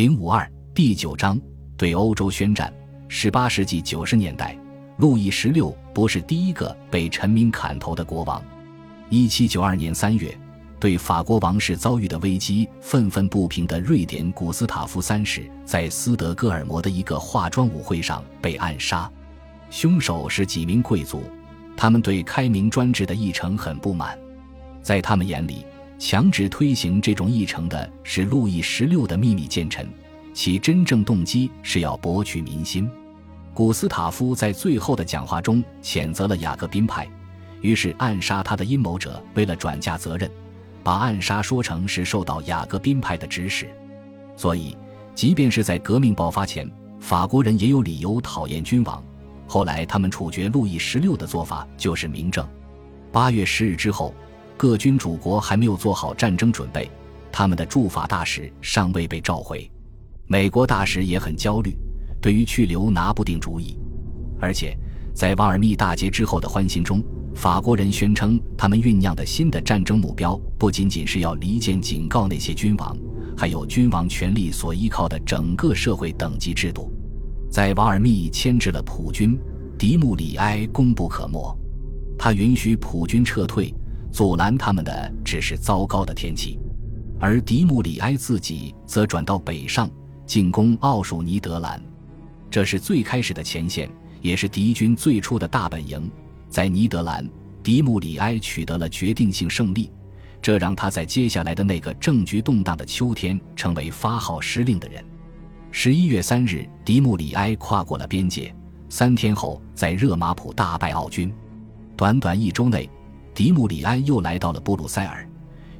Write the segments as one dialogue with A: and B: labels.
A: 零五二第九章对欧洲宣战。十八世纪九十年代，路易十六不是第一个被臣民砍头的国王。一七九二年三月，对法国王室遭遇的危机愤愤不平的瑞典古斯塔夫三世，在斯德哥尔摩的一个化妆舞会上被暗杀，凶手是几名贵族，他们对开明专制的议程很不满，在他们眼里。强制推行这种议程的是路易十六的秘密奸臣，其真正动机是要博取民心。古斯塔夫在最后的讲话中谴责了雅各宾派，于是暗杀他的阴谋者为了转嫁责任，把暗杀说成是受到雅各宾派的指使。所以，即便是在革命爆发前，法国人也有理由讨厌君王。后来，他们处决路易十六的做法就是明证。八月十日之后。各君主国还没有做好战争准备，他们的驻法大使尚未被召回，美国大使也很焦虑，对于去留拿不定主意。而且，在瓦尔密大捷之后的欢欣中，法国人宣称他们酝酿的新的战争目标不仅仅是要离间警告那些君王，还有君王权力所依靠的整个社会等级制度。在瓦尔密牵制了普军，迪穆里埃功不可没，他允许普军撤退。阻拦他们的只是糟糕的天气，而迪穆里埃自己则转到北上进攻奥属尼德兰，这是最开始的前线，也是敌军最初的大本营。在尼德兰，迪穆里埃取得了决定性胜利，这让他在接下来的那个政局动荡的秋天成为发号施令的人。十一月三日，迪穆里埃跨过了边界，三天后在热马普大败奥军，短短一周内。迪穆里安又来到了布鲁塞尔，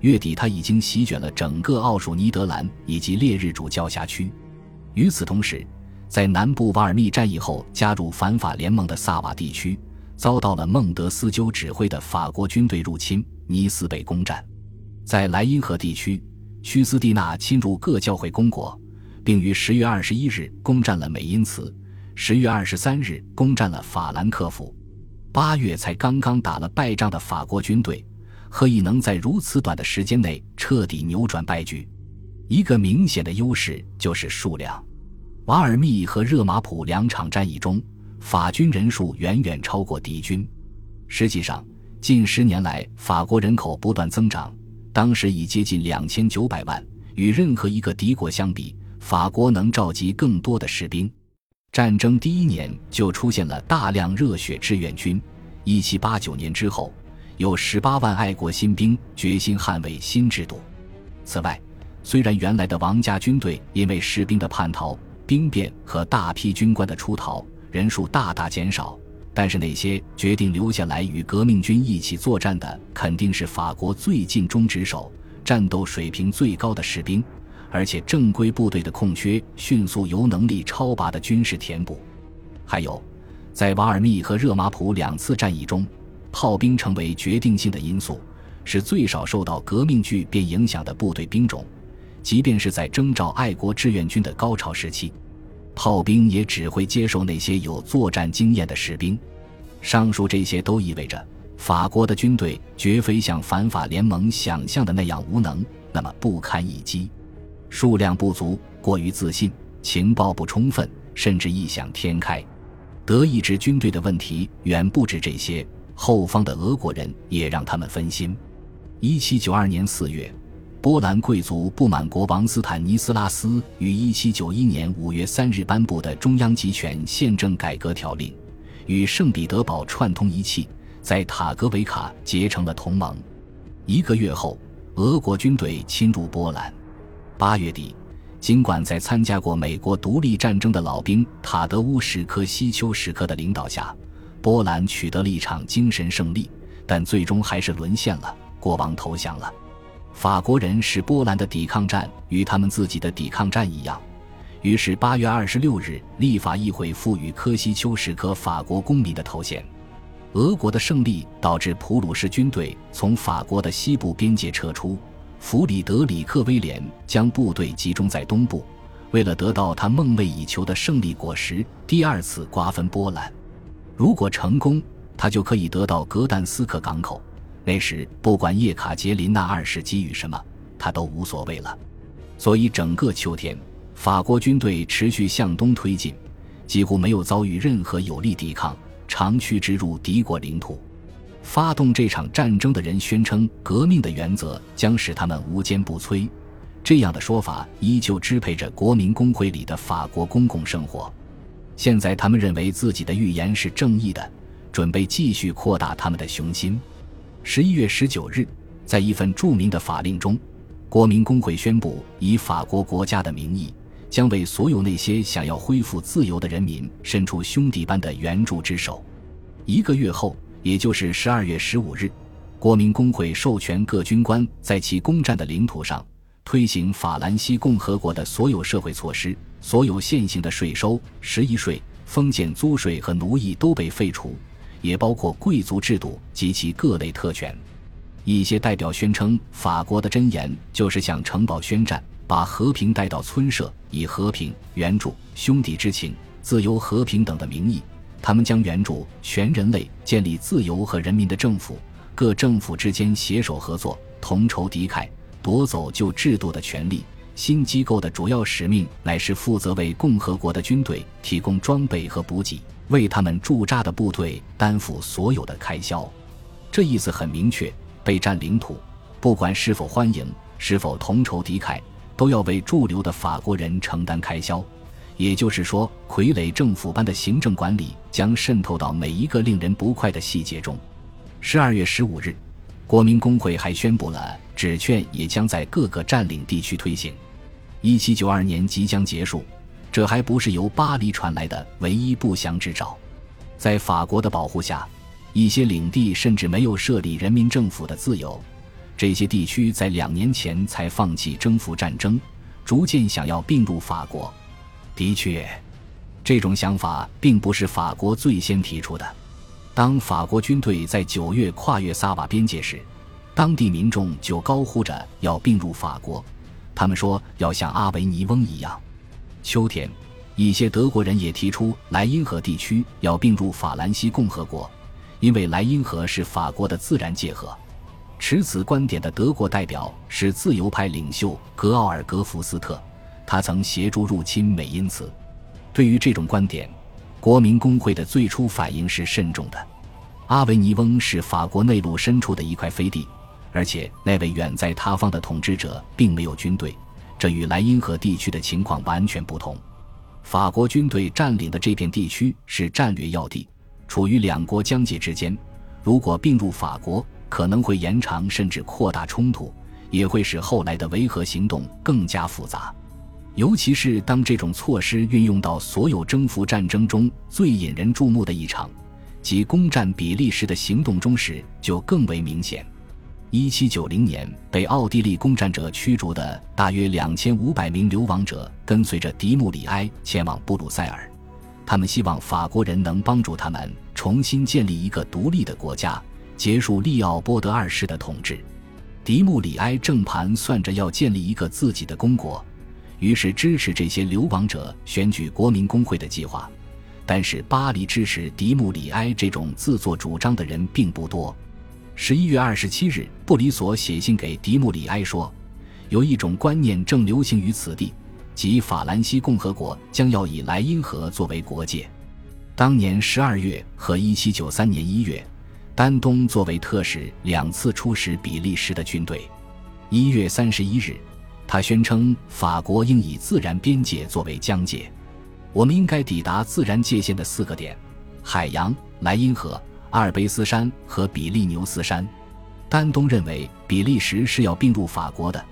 A: 月底他已经席卷了整个奥属尼德兰以及烈日主教辖区。与此同时，在南部瓦尔密战役后加入反法联盟的萨瓦地区，遭到了孟德斯鸠指挥的法国军队入侵，尼斯被攻占。在莱茵河地区，屈斯蒂娜侵入各教会公国，并于十月二十一日攻占了美因茨，十月二十三日攻占了法兰克福。八月才刚刚打了败仗的法国军队，何以能在如此短的时间内彻底扭转败局？一个明显的优势就是数量。瓦尔密和热马普两场战役中，法军人数远远超过敌军。实际上，近十年来法国人口不断增长，当时已接近两千九百万。与任何一个敌国相比，法国能召集更多的士兵。战争第一年就出现了大量热血志愿军。一七八九年之后，有十八万爱国新兵决心捍卫新制度。此外，虽然原来的王家军队因为士兵的叛逃、兵变和大批军官的出逃，人数大大减少，但是那些决定留下来与革命军一起作战的，肯定是法国最尽忠职守、战斗水平最高的士兵。而且正规部队的空缺迅速由能力超拔的军事填补，还有，在瓦尔密和热马普两次战役中，炮兵成为决定性的因素，是最少受到革命剧变影响的部队兵种。即便是在征召爱国志愿军的高潮时期，炮兵也只会接受那些有作战经验的士兵。上述这些都意味着，法国的军队绝非像反法联盟想象的那样无能，那么不堪一击。数量不足，过于自信，情报不充分，甚至异想天开。德意志军队的问题远不止这些，后方的俄国人也让他们分心。一七九二年四月，波兰贵族不满国王斯坦尼斯拉斯于一七九一年五月三日颁布的中央集权宪政改革条令，与圣彼得堡串通一气，在塔格维卡结成了同盟。一个月后，俄国军队侵入波兰。八月底，尽管在参加过美国独立战争的老兵塔德乌什科西丘什科的领导下，波兰取得了一场精神胜利，但最终还是沦陷了，国王投降了。法国人视波兰的抵抗战与他们自己的抵抗战一样，于是八月二十六日，立法议会赋予科西丘什科法国公民的头衔。俄国的胜利导致普鲁士军队从法国的西部边界撤出。弗里德里克·威廉将部队集中在东部，为了得到他梦寐以求的胜利果实，第二次瓜分波兰。如果成功，他就可以得到格但斯克港口。那时，不管叶卡捷琳娜二世给予什么，他都无所谓了。所以，整个秋天，法国军队持续向东推进，几乎没有遭遇任何有力抵抗，长驱直入敌国领土。发动这场战争的人宣称，革命的原则将使他们无坚不摧。这样的说法依旧支配着国民工会里的法国公共生活。现在，他们认为自己的预言是正义的，准备继续扩大他们的雄心。十一月十九日，在一份著名的法令中，国民工会宣布，以法国国家的名义。将为所有那些想要恢复自由的人民伸出兄弟般的援助之手。一个月后，也就是十二月十五日，国民工会授权各军官在其攻占的领土上推行法兰西共和国的所有社会措施，所有现行的税收、十一税、封建租税和奴役都被废除，也包括贵族制度及其各类特权。一些代表宣称，法国的箴言就是向城堡宣战。把和平带到村社，以和平、援助、兄弟之情、自由、和平等的名义，他们将援助全人类建立自由和人民的政府，各政府之间携手合作，同仇敌忾，夺走旧制度的权利。新机构的主要使命乃是负责为共和国的军队提供装备和补给，为他们驻扎的部队担负所有的开销。这意思很明确：被占领土，不管是否欢迎，是否同仇敌忾。都要为驻留的法国人承担开销，也就是说，傀儡政府般的行政管理将渗透到每一个令人不快的细节中。十二月十五日，国民工会还宣布了纸券也将在各个占领地区推行。一七九二年即将结束，这还不是由巴黎传来的唯一不祥之兆。在法国的保护下，一些领地甚至没有设立人民政府的自由。这些地区在两年前才放弃征服战争，逐渐想要并入法国。的确，这种想法并不是法国最先提出的。当法国军队在九月跨越萨瓦边界时，当地民众就高呼着要并入法国。他们说要像阿维尼翁一样。秋天，一些德国人也提出莱茵河地区要并入法兰西共和国，因为莱茵河是法国的自然界河。持此观点的德国代表是自由派领袖格奥尔格福斯特，他曾协助入侵美因茨。对于这种观点，国民工会的最初反应是慎重的。阿维尼翁是法国内陆深处的一块飞地，而且那位远在他方的统治者并没有军队，这与莱茵河地区的情况完全不同。法国军队占领的这片地区是战略要地，处于两国疆界之间。如果并入法国，可能会延长甚至扩大冲突，也会使后来的维和行动更加复杂。尤其是当这种措施运用到所有征服战争中最引人注目的一场，即攻占比利时的行动中时，就更为明显。一七九零年被奥地利攻占者驱逐的大约两千五百名流亡者，跟随着迪穆里埃前往布鲁塞尔，他们希望法国人能帮助他们重新建立一个独立的国家。结束利奥波德二世的统治，迪穆里埃正盘算着要建立一个自己的公国，于是支持这些流亡者选举国民工会的计划。但是巴黎支持迪穆里埃这种自作主张的人并不多。十一月二十七日，布里索写信给迪穆里埃说，有一种观念正流行于此地，即法兰西共和国将要以莱茵河作为国界。当年十二月和一七九三年一月。丹东作为特使两次出使比利时的军队。一月三十一日，他宣称法国应以自然边界作为疆界。我们应该抵达自然界限的四个点：海洋、莱茵河、阿尔卑斯山和比利牛斯山。丹东认为比利时是要并入法国的，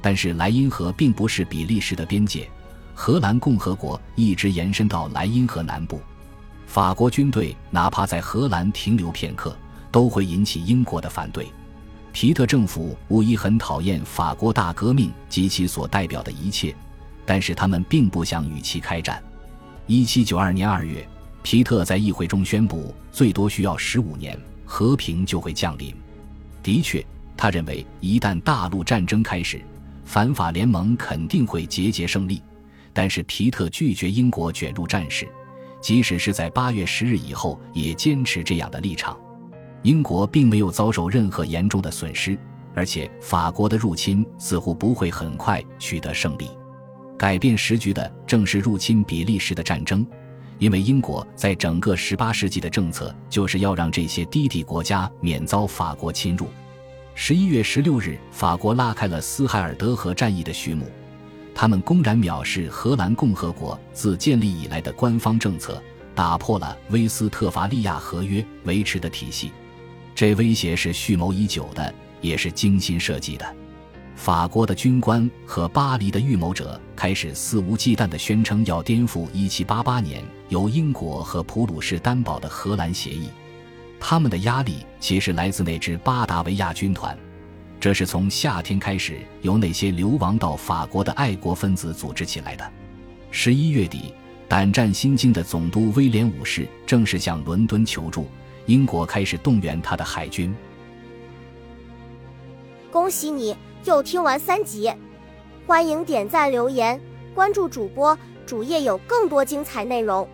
A: 但是莱茵河并不是比利时的边界。荷兰共和国一直延伸到莱茵河南部。法国军队哪怕在荷兰停留片刻。都会引起英国的反对。皮特政府无疑很讨厌法国大革命及其所代表的一切，但是他们并不想与其开战。一七九二年二月，皮特在议会中宣布，最多需要十五年，和平就会降临。的确，他认为一旦大陆战争开始，反法联盟肯定会节节胜利。但是皮特拒绝英国卷入战事，即使是在八月十日以后，也坚持这样的立场。英国并没有遭受任何严重的损失，而且法国的入侵似乎不会很快取得胜利。改变时局的正是入侵比利时的战争，因为英国在整个18世纪的政策就是要让这些低地国家免遭法国侵入。11月16日，法国拉开了斯海尔德河战役的序幕，他们公然藐视荷兰共和国自建立以来的官方政策，打破了威斯特伐利亚合约维持的体系。这威胁是蓄谋已久的，也是精心设计的。法国的军官和巴黎的预谋者开始肆无忌惮地宣称要颠覆1788年由英国和普鲁士担保的荷兰协议。他们的压力其实来自那支巴达维亚军团，这是从夏天开始由那些流亡到法国的爱国分子组织起来的。十一月底，胆战心惊的总督威廉五世正式向伦敦求助，英国开始动员他的海军。
B: 恭喜你！又听完三集，欢迎点赞、留言、关注主播，主页有更多精彩内容。